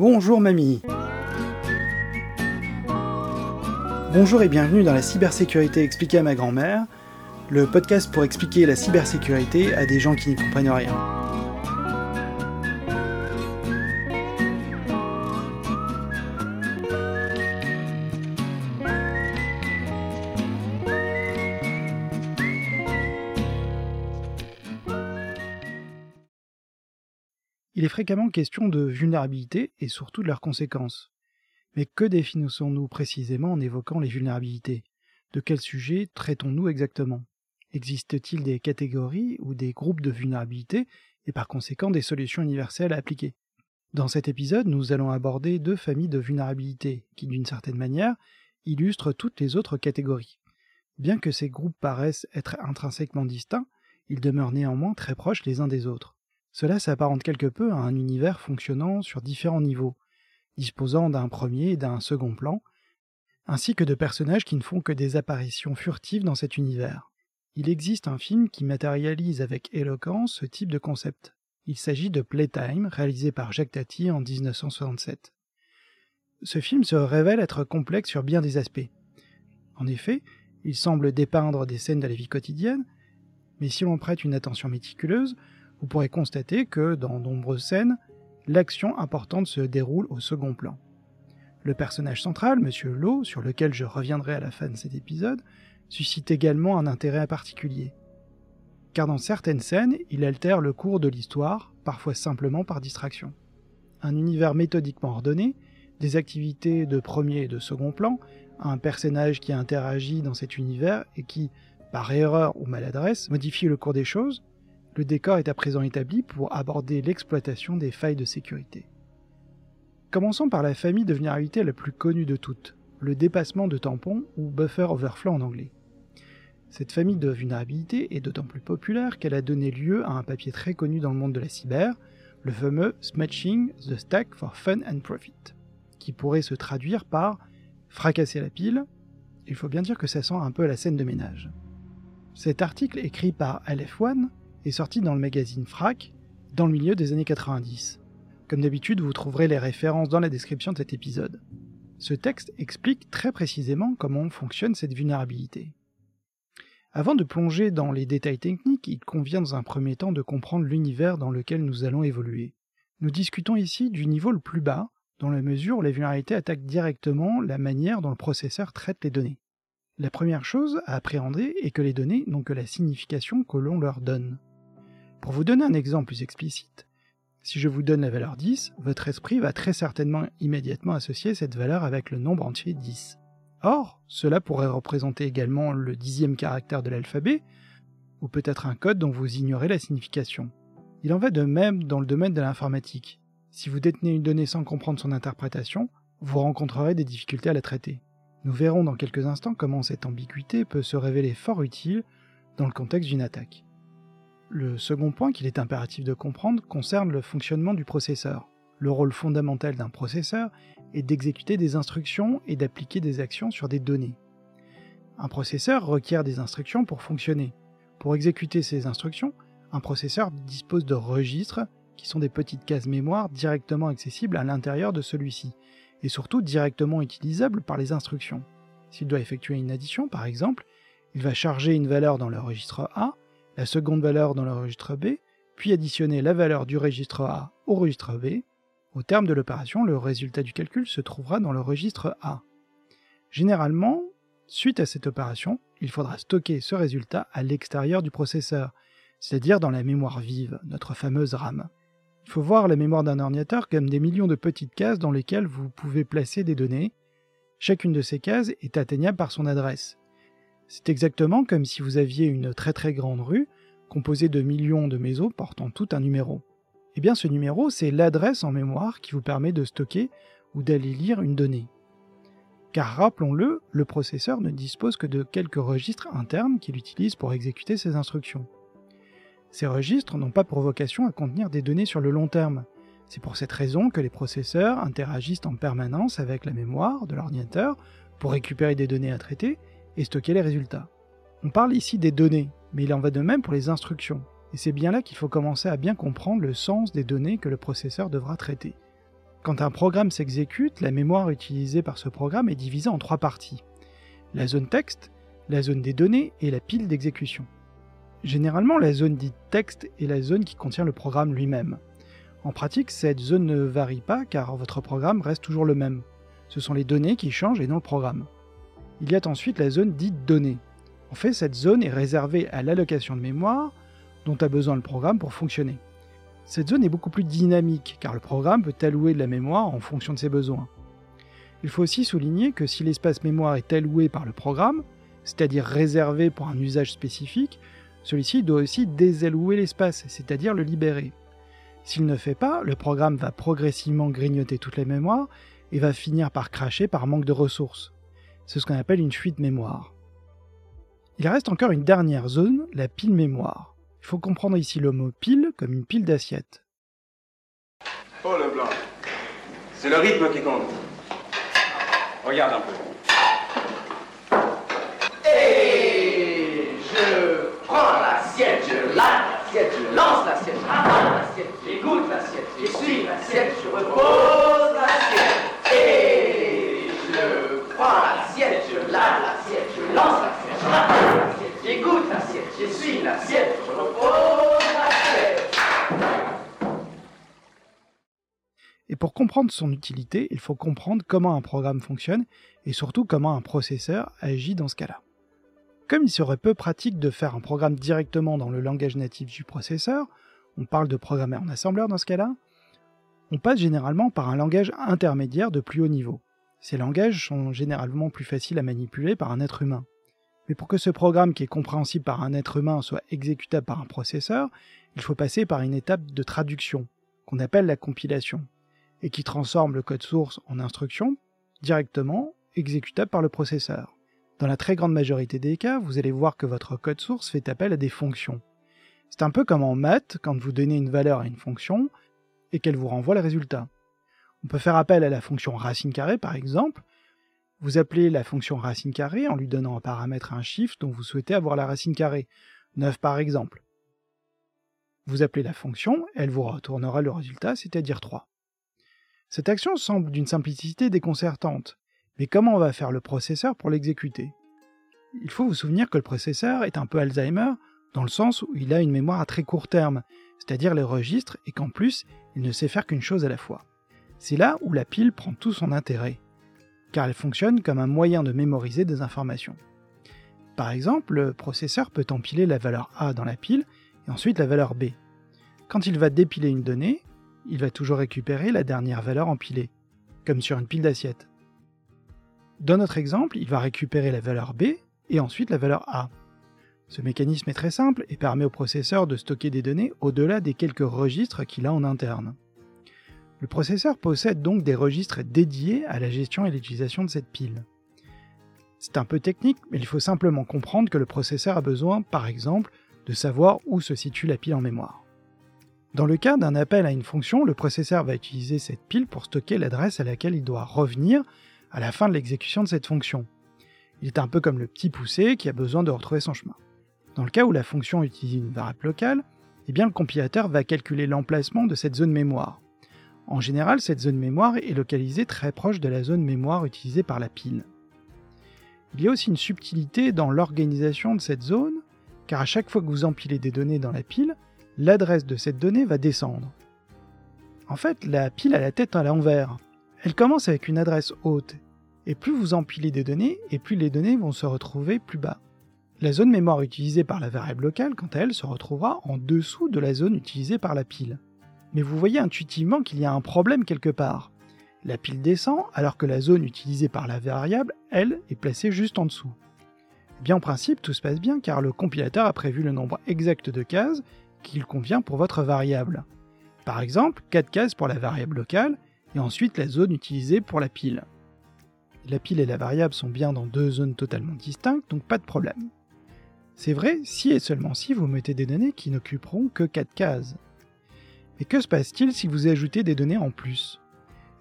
Bonjour mamie Bonjour et bienvenue dans la cybersécurité expliquée à ma grand-mère, le podcast pour expliquer la cybersécurité à des gens qui n'y comprennent rien. Fréquemment question de vulnérabilité et surtout de leurs conséquences. Mais que définissons-nous précisément en évoquant les vulnérabilités? De quel sujet traitons-nous exactement? Existe-t-il des catégories ou des groupes de vulnérabilité et par conséquent des solutions universelles à appliquer? Dans cet épisode, nous allons aborder deux familles de vulnérabilités qui, d'une certaine manière, illustrent toutes les autres catégories. Bien que ces groupes paraissent être intrinsèquement distincts, ils demeurent néanmoins très proches les uns des autres. Cela s'apparente quelque peu à un univers fonctionnant sur différents niveaux, disposant d'un premier et d'un second plan, ainsi que de personnages qui ne font que des apparitions furtives dans cet univers. Il existe un film qui matérialise avec éloquence ce type de concept. Il s'agit de Playtime, réalisé par Jacques Tati en 1967. Ce film se révèle être complexe sur bien des aspects. En effet, il semble dépeindre des scènes de la vie quotidienne, mais si l'on prête une attention méticuleuse, vous pourrez constater que, dans nombreuses scènes, l'action importante se déroule au second plan. Le personnage central, M. Lowe, sur lequel je reviendrai à la fin de cet épisode, suscite également un intérêt particulier. Car dans certaines scènes, il altère le cours de l'histoire, parfois simplement par distraction. Un univers méthodiquement ordonné, des activités de premier et de second plan, un personnage qui interagit dans cet univers et qui, par erreur ou maladresse, modifie le cours des choses, le décor est à présent établi pour aborder l'exploitation des failles de sécurité. Commençons par la famille de vulnérabilité la plus connue de toutes, le dépassement de tampon ou buffer overflow en anglais. Cette famille de vulnérabilité est d'autant plus populaire qu'elle a donné lieu à un papier très connu dans le monde de la cyber, le fameux Smashing the Stack for Fun and Profit, qui pourrait se traduire par fracasser la pile. Il faut bien dire que ça sent un peu la scène de ménage. Cet article écrit par LF1 est sorti dans le magazine Frac dans le milieu des années 90. Comme d'habitude, vous trouverez les références dans la description de cet épisode. Ce texte explique très précisément comment fonctionne cette vulnérabilité. Avant de plonger dans les détails techniques, il convient dans un premier temps de comprendre l'univers dans lequel nous allons évoluer. Nous discutons ici du niveau le plus bas, dans la mesure où la vulnérabilité attaque directement la manière dont le processeur traite les données. La première chose à appréhender est que les données n'ont que la signification que l'on leur donne. Pour vous donner un exemple plus explicite, si je vous donne la valeur 10, votre esprit va très certainement immédiatement associer cette valeur avec le nombre entier 10. Or, cela pourrait représenter également le dixième caractère de l'alphabet, ou peut-être un code dont vous ignorez la signification. Il en va de même dans le domaine de l'informatique. Si vous détenez une donnée sans comprendre son interprétation, vous rencontrerez des difficultés à la traiter. Nous verrons dans quelques instants comment cette ambiguïté peut se révéler fort utile dans le contexte d'une attaque. Le second point qu'il est impératif de comprendre concerne le fonctionnement du processeur. Le rôle fondamental d'un processeur est d'exécuter des instructions et d'appliquer des actions sur des données. Un processeur requiert des instructions pour fonctionner. Pour exécuter ces instructions, un processeur dispose de registres qui sont des petites cases mémoire directement accessibles à l'intérieur de celui-ci, et surtout directement utilisables par les instructions. S'il doit effectuer une addition, par exemple, il va charger une valeur dans le registre A la seconde valeur dans le registre B, puis additionner la valeur du registre A au registre B. Au terme de l'opération, le résultat du calcul se trouvera dans le registre A. Généralement, suite à cette opération, il faudra stocker ce résultat à l'extérieur du processeur, c'est-à-dire dans la mémoire vive, notre fameuse RAM. Il faut voir la mémoire d'un ordinateur comme des millions de petites cases dans lesquelles vous pouvez placer des données. Chacune de ces cases est atteignable par son adresse. C'est exactement comme si vous aviez une très très grande rue composée de millions de maisons portant tout un numéro. Eh bien ce numéro, c'est l'adresse en mémoire qui vous permet de stocker ou d'aller lire une donnée. Car rappelons-le, le processeur ne dispose que de quelques registres internes qu'il utilise pour exécuter ses instructions. Ces registres n'ont pas pour vocation à contenir des données sur le long terme. C'est pour cette raison que les processeurs interagissent en permanence avec la mémoire de l'ordinateur pour récupérer des données à traiter et stocker les résultats. On parle ici des données, mais il en va de même pour les instructions, et c'est bien là qu'il faut commencer à bien comprendre le sens des données que le processeur devra traiter. Quand un programme s'exécute, la mémoire utilisée par ce programme est divisée en trois parties. La zone texte, la zone des données et la pile d'exécution. Généralement, la zone dite texte est la zone qui contient le programme lui-même. En pratique, cette zone ne varie pas car votre programme reste toujours le même. Ce sont les données qui changent et non le programme. Il y a ensuite la zone dite données. En fait, cette zone est réservée à l'allocation de mémoire dont a besoin le programme pour fonctionner. Cette zone est beaucoup plus dynamique car le programme peut allouer de la mémoire en fonction de ses besoins. Il faut aussi souligner que si l'espace mémoire est alloué par le programme, c'est-à-dire réservé pour un usage spécifique, celui-ci doit aussi désallouer l'espace, c'est-à-dire le libérer. S'il ne fait pas, le programme va progressivement grignoter toutes les mémoires et va finir par cracher par manque de ressources. C'est ce qu'on appelle une fuite mémoire. Il reste encore une dernière zone, la pile mémoire. Il faut comprendre ici le mot pile comme une pile d'assiettes. Oh le blanc, c'est le rythme qui compte. Regarde un peu. Et je prends l'assiette, je lave l'assiette, je lance l'assiette, je ramène l'assiette, j'écoute l'assiette, je suis l'assiette, je repose Et pour comprendre son utilité, il faut comprendre comment un programme fonctionne et surtout comment un processeur agit dans ce cas-là. Comme il serait peu pratique de faire un programme directement dans le langage natif du processeur, on parle de programmer en assembleur dans ce cas-là, on passe généralement par un langage intermédiaire de plus haut niveau. Ces langages sont généralement plus faciles à manipuler par un être humain. Mais pour que ce programme qui est compréhensible par un être humain soit exécutable par un processeur, il faut passer par une étape de traduction, qu'on appelle la compilation, et qui transforme le code source en instruction directement exécutable par le processeur. Dans la très grande majorité des cas, vous allez voir que votre code source fait appel à des fonctions. C'est un peu comme en maths, quand vous donnez une valeur à une fonction et qu'elle vous renvoie le résultat. On peut faire appel à la fonction racine carrée par exemple. Vous appelez la fonction racine carrée en lui donnant un paramètre un chiffre dont vous souhaitez avoir la racine carrée, 9 par exemple. Vous appelez la fonction, elle vous retournera le résultat, c'est-à-dire 3. Cette action semble d'une simplicité déconcertante, mais comment va faire le processeur pour l'exécuter? Il faut vous souvenir que le processeur est un peu Alzheimer, dans le sens où il a une mémoire à très court terme, c'est-à-dire les registres, et qu'en plus, il ne sait faire qu'une chose à la fois. C'est là où la pile prend tout son intérêt, car elle fonctionne comme un moyen de mémoriser des informations. Par exemple, le processeur peut empiler la valeur A dans la pile, et ensuite la valeur B. Quand il va dépiler une donnée, il va toujours récupérer la dernière valeur empilée, comme sur une pile d'assiettes. Dans notre exemple, il va récupérer la valeur B et ensuite la valeur A. Ce mécanisme est très simple et permet au processeur de stocker des données au-delà des quelques registres qu'il a en interne. Le processeur possède donc des registres dédiés à la gestion et l'utilisation de cette pile. C'est un peu technique, mais il faut simplement comprendre que le processeur a besoin, par exemple, de savoir où se situe la pile en mémoire. Dans le cas d'un appel à une fonction, le processeur va utiliser cette pile pour stocker l'adresse à laquelle il doit revenir à la fin de l'exécution de cette fonction. Il est un peu comme le petit poussé qui a besoin de retrouver son chemin. Dans le cas où la fonction utilise une variable locale, eh bien le compilateur va calculer l'emplacement de cette zone mémoire. En général, cette zone mémoire est localisée très proche de la zone mémoire utilisée par la pile. Il y a aussi une subtilité dans l'organisation de cette zone, car à chaque fois que vous empilez des données dans la pile, l'adresse de cette donnée va descendre. En fait, la pile a la tête à l'envers. Elle commence avec une adresse haute, et plus vous empilez des données, et plus les données vont se retrouver plus bas. La zone mémoire utilisée par la variable locale, quant à elle, se retrouvera en dessous de la zone utilisée par la pile. Mais vous voyez intuitivement qu'il y a un problème quelque part. La pile descend alors que la zone utilisée par la variable, elle, est placée juste en dessous. Bien en principe, tout se passe bien car le compilateur a prévu le nombre exact de cases qu'il convient pour votre variable. Par exemple, 4 cases pour la variable locale et ensuite la zone utilisée pour la pile. La pile et la variable sont bien dans deux zones totalement distinctes, donc pas de problème. C'est vrai si et seulement si vous mettez des données qui n'occuperont que 4 cases. Mais que se passe-t-il si vous ajoutez des données en plus?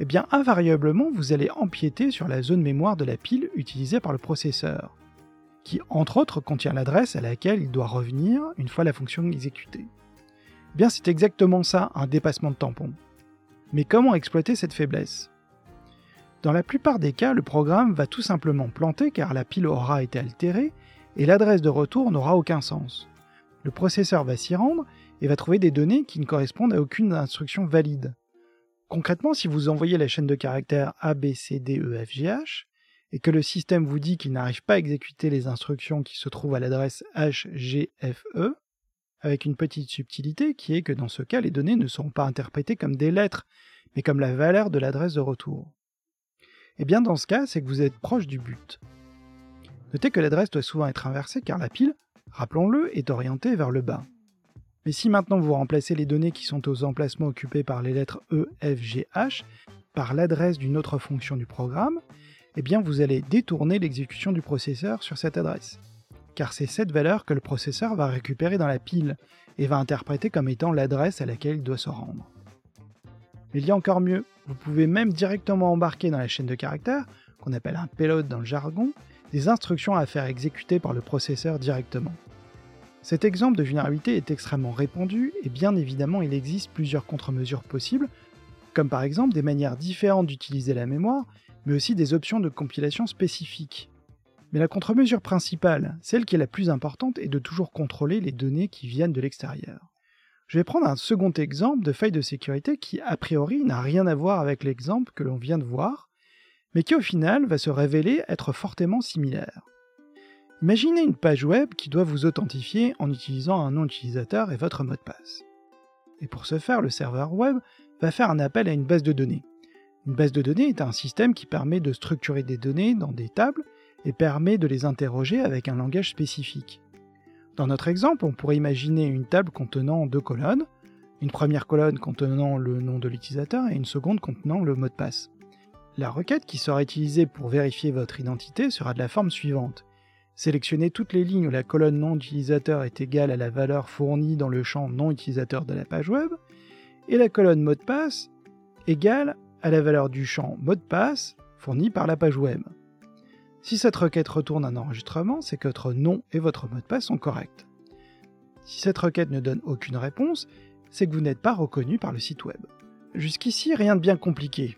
Eh bien, invariablement, vous allez empiéter sur la zone mémoire de la pile utilisée par le processeur, qui entre autres contient l'adresse à laquelle il doit revenir une fois la fonction exécutée. Eh bien, c'est exactement ça, un dépassement de tampon. Mais comment exploiter cette faiblesse? Dans la plupart des cas, le programme va tout simplement planter car la pile aura été altérée et l'adresse de retour n'aura aucun sens. Le processeur va s'y rendre et va trouver des données qui ne correspondent à aucune instruction valide. Concrètement, si vous envoyez la chaîne de caractères A, B, C, D, E, F, G, H, et que le système vous dit qu'il n'arrive pas à exécuter les instructions qui se trouvent à l'adresse H, E, avec une petite subtilité qui est que dans ce cas, les données ne seront pas interprétées comme des lettres, mais comme la valeur de l'adresse de retour. Et eh bien dans ce cas, c'est que vous êtes proche du but. Notez que l'adresse doit souvent être inversée car la pile, rappelons-le, est orientée vers le bas. Mais si maintenant vous remplacez les données qui sont aux emplacements occupés par les lettres E, F, G, H par l'adresse d'une autre fonction du programme, eh bien vous allez détourner l'exécution du processeur sur cette adresse. Car c'est cette valeur que le processeur va récupérer dans la pile et va interpréter comme étant l'adresse à laquelle il doit se rendre. Mais il y a encore mieux, vous pouvez même directement embarquer dans la chaîne de caractères, qu'on appelle un payload dans le jargon, des instructions à faire exécuter par le processeur directement. Cet exemple de vulnérabilité est extrêmement répandu et bien évidemment il existe plusieurs contre-mesures possibles, comme par exemple des manières différentes d'utiliser la mémoire, mais aussi des options de compilation spécifiques. Mais la contre-mesure principale, celle qui est la plus importante, est de toujours contrôler les données qui viennent de l'extérieur. Je vais prendre un second exemple de faille de sécurité qui a priori n'a rien à voir avec l'exemple que l'on vient de voir, mais qui au final va se révéler être fortement similaire. Imaginez une page web qui doit vous authentifier en utilisant un nom utilisateur et votre mot de passe. Et pour ce faire, le serveur web va faire un appel à une base de données. Une base de données est un système qui permet de structurer des données dans des tables et permet de les interroger avec un langage spécifique. Dans notre exemple, on pourrait imaginer une table contenant deux colonnes, une première colonne contenant le nom de l'utilisateur et une seconde contenant le mot de passe. La requête qui sera utilisée pour vérifier votre identité sera de la forme suivante. Sélectionnez toutes les lignes où la colonne nom utilisateur est égale à la valeur fournie dans le champ non utilisateur de la page web, et la colonne mot de passe égale à la valeur du champ mot de passe fourni par la page web. Si cette requête retourne un enregistrement, c'est que votre nom et votre mot de passe sont corrects. Si cette requête ne donne aucune réponse, c'est que vous n'êtes pas reconnu par le site web. Jusqu'ici, rien de bien compliqué.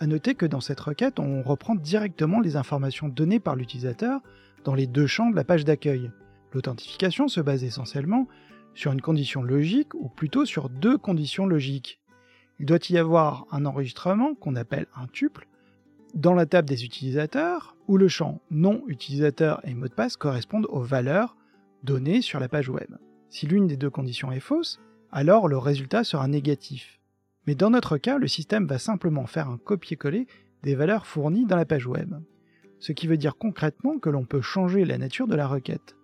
A noter que dans cette requête, on reprend directement les informations données par l'utilisateur dans les deux champs de la page d'accueil. L'authentification se base essentiellement sur une condition logique ou plutôt sur deux conditions logiques. Il doit y avoir un enregistrement qu'on appelle un tuple dans la table des utilisateurs où le champ nom utilisateur et mot de passe correspondent aux valeurs données sur la page web. Si l'une des deux conditions est fausse, alors le résultat sera négatif. Mais dans notre cas, le système va simplement faire un copier-coller des valeurs fournies dans la page web ce qui veut dire concrètement que l'on peut changer la nature de la requête.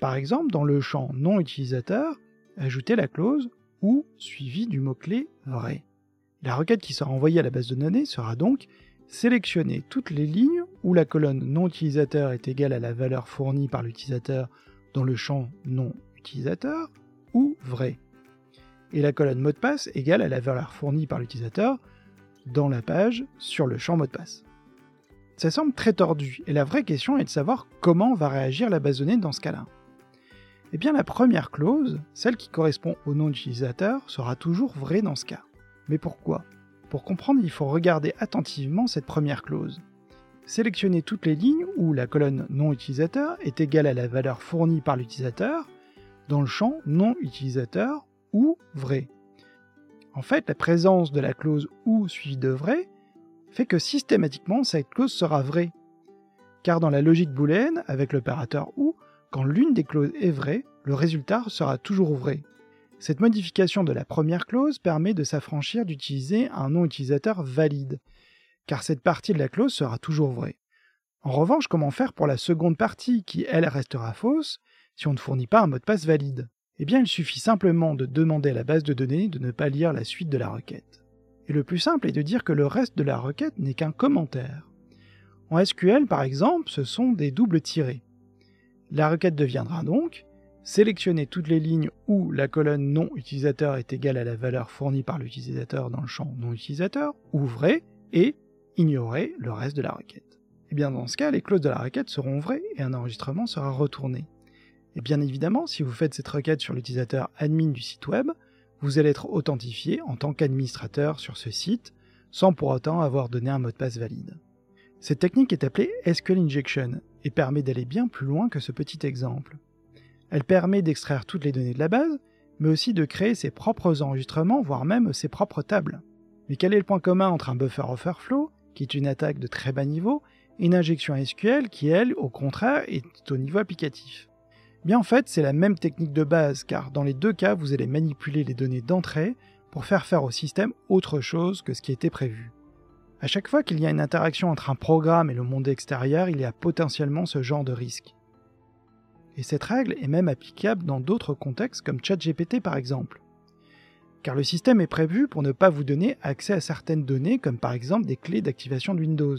Par exemple, dans le champ non utilisateur, ajouter la clause ou suivi du mot-clé vrai. La requête qui sera envoyée à la base de données sera donc sélectionner toutes les lignes où la colonne non utilisateur est égale à la valeur fournie par l'utilisateur dans le champ non utilisateur ou vrai. Et la colonne mot de passe égale à la valeur fournie par l'utilisateur dans la page sur le champ mot de passe. Ça semble très tordu, et la vraie question est de savoir comment va réagir la base de données dans ce cas-là. Eh bien la première clause, celle qui correspond au nom d'utilisateur, sera toujours vraie dans ce cas. Mais pourquoi? Pour comprendre, il faut regarder attentivement cette première clause. Sélectionnez toutes les lignes où la colonne non utilisateur est égale à la valeur fournie par l'utilisateur dans le champ non utilisateur ou vrai. En fait, la présence de la clause ou suivie de vrai fait que systématiquement cette clause sera vraie. Car dans la logique booléenne, avec l'opérateur OU, quand l'une des clauses est vraie, le résultat sera toujours vrai. Cette modification de la première clause permet de s'affranchir d'utiliser un nom utilisateur valide, car cette partie de la clause sera toujours vraie. En revanche, comment faire pour la seconde partie, qui elle restera fausse, si on ne fournit pas un mot de passe valide? Eh bien, il suffit simplement de demander à la base de données de ne pas lire la suite de la requête. Et le plus simple est de dire que le reste de la requête n'est qu'un commentaire. En SQL, par exemple, ce sont des doubles tirés. La requête deviendra donc sélectionner toutes les lignes où la colonne non utilisateur est égale à la valeur fournie par l'utilisateur dans le champ non utilisateur, ou vrai, et ignorer le reste de la requête. Et bien dans ce cas, les clauses de la requête seront vraies et un enregistrement sera retourné. Et bien évidemment, si vous faites cette requête sur l'utilisateur admin du site web, vous allez être authentifié en tant qu'administrateur sur ce site sans pour autant avoir donné un mot de passe valide. Cette technique est appelée SQL Injection et permet d'aller bien plus loin que ce petit exemple. Elle permet d'extraire toutes les données de la base, mais aussi de créer ses propres enregistrements, voire même ses propres tables. Mais quel est le point commun entre un buffer overflow, qui est une attaque de très bas niveau, et une injection SQL qui, elle, au contraire, est au niveau applicatif? Bien en fait, c'est la même technique de base, car dans les deux cas, vous allez manipuler les données d'entrée pour faire faire au système autre chose que ce qui était prévu. À chaque fois qu'il y a une interaction entre un programme et le monde extérieur, il y a potentiellement ce genre de risque. Et cette règle est même applicable dans d'autres contextes comme ChatGPT par exemple. Car le système est prévu pour ne pas vous donner accès à certaines données comme par exemple des clés d'activation de Windows.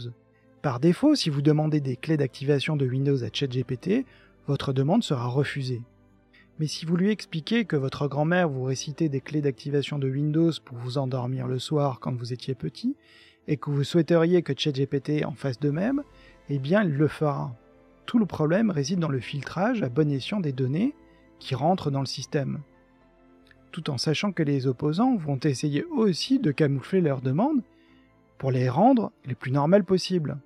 Par défaut, si vous demandez des clés d'activation de Windows à ChatGPT, votre demande sera refusée. Mais si vous lui expliquez que votre grand-mère vous récitait des clés d'activation de Windows pour vous endormir le soir quand vous étiez petit, et que vous souhaiteriez que ChatGPT en fasse de même, eh bien il le fera. Tout le problème réside dans le filtrage à bon escient des données qui rentrent dans le système. Tout en sachant que les opposants vont essayer aussi de camoufler leurs demandes pour les rendre les plus normales possibles.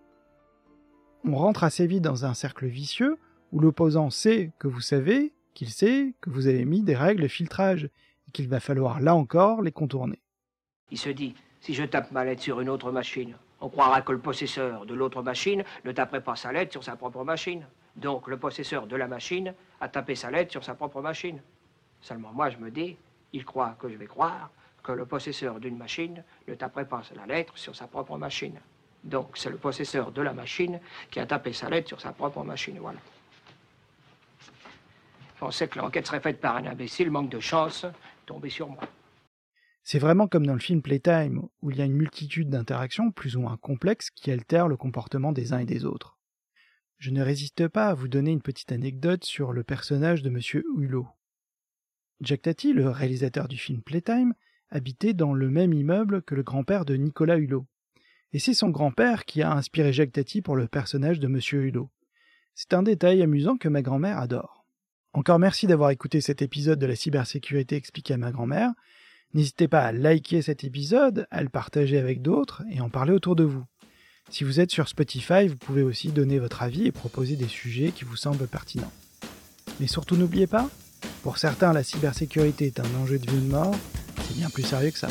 On rentre assez vite dans un cercle vicieux où l'opposant sait que vous savez qu'il sait que vous avez mis des règles de filtrage et qu'il va falloir là encore les contourner. Il se dit si je tape ma lettre sur une autre machine, on croira que le possesseur de l'autre machine ne taperait pas sa lettre sur sa propre machine. Donc le possesseur de la machine a tapé sa lettre sur sa propre machine. Seulement moi je me dis, il croit que je vais croire que le possesseur d'une machine ne taperait pas la lettre sur sa propre machine. Donc c'est le possesseur de la machine qui a tapé sa lettre sur sa propre machine. Voilà. Pensais que l'enquête serait faite par un imbécile, manque de chance, tomber sur moi. C'est vraiment comme dans le film Playtime, où il y a une multitude d'interactions plus ou moins complexes qui altèrent le comportement des uns et des autres. Je ne résiste pas à vous donner une petite anecdote sur le personnage de M. Hulot. Jack Tati, le réalisateur du film Playtime, habitait dans le même immeuble que le grand-père de Nicolas Hulot. Et c'est son grand-père qui a inspiré Jack Tati pour le personnage de M. Hulot. C'est un détail amusant que ma grand-mère adore. Encore merci d'avoir écouté cet épisode de la cybersécurité expliquée à ma grand-mère. N'hésitez pas à liker cet épisode, à le partager avec d'autres et en parler autour de vous. Si vous êtes sur Spotify, vous pouvez aussi donner votre avis et proposer des sujets qui vous semblent pertinents. Mais surtout n'oubliez pas, pour certains la cybersécurité est un enjeu de vie ou de mort, c'est bien plus sérieux que ça.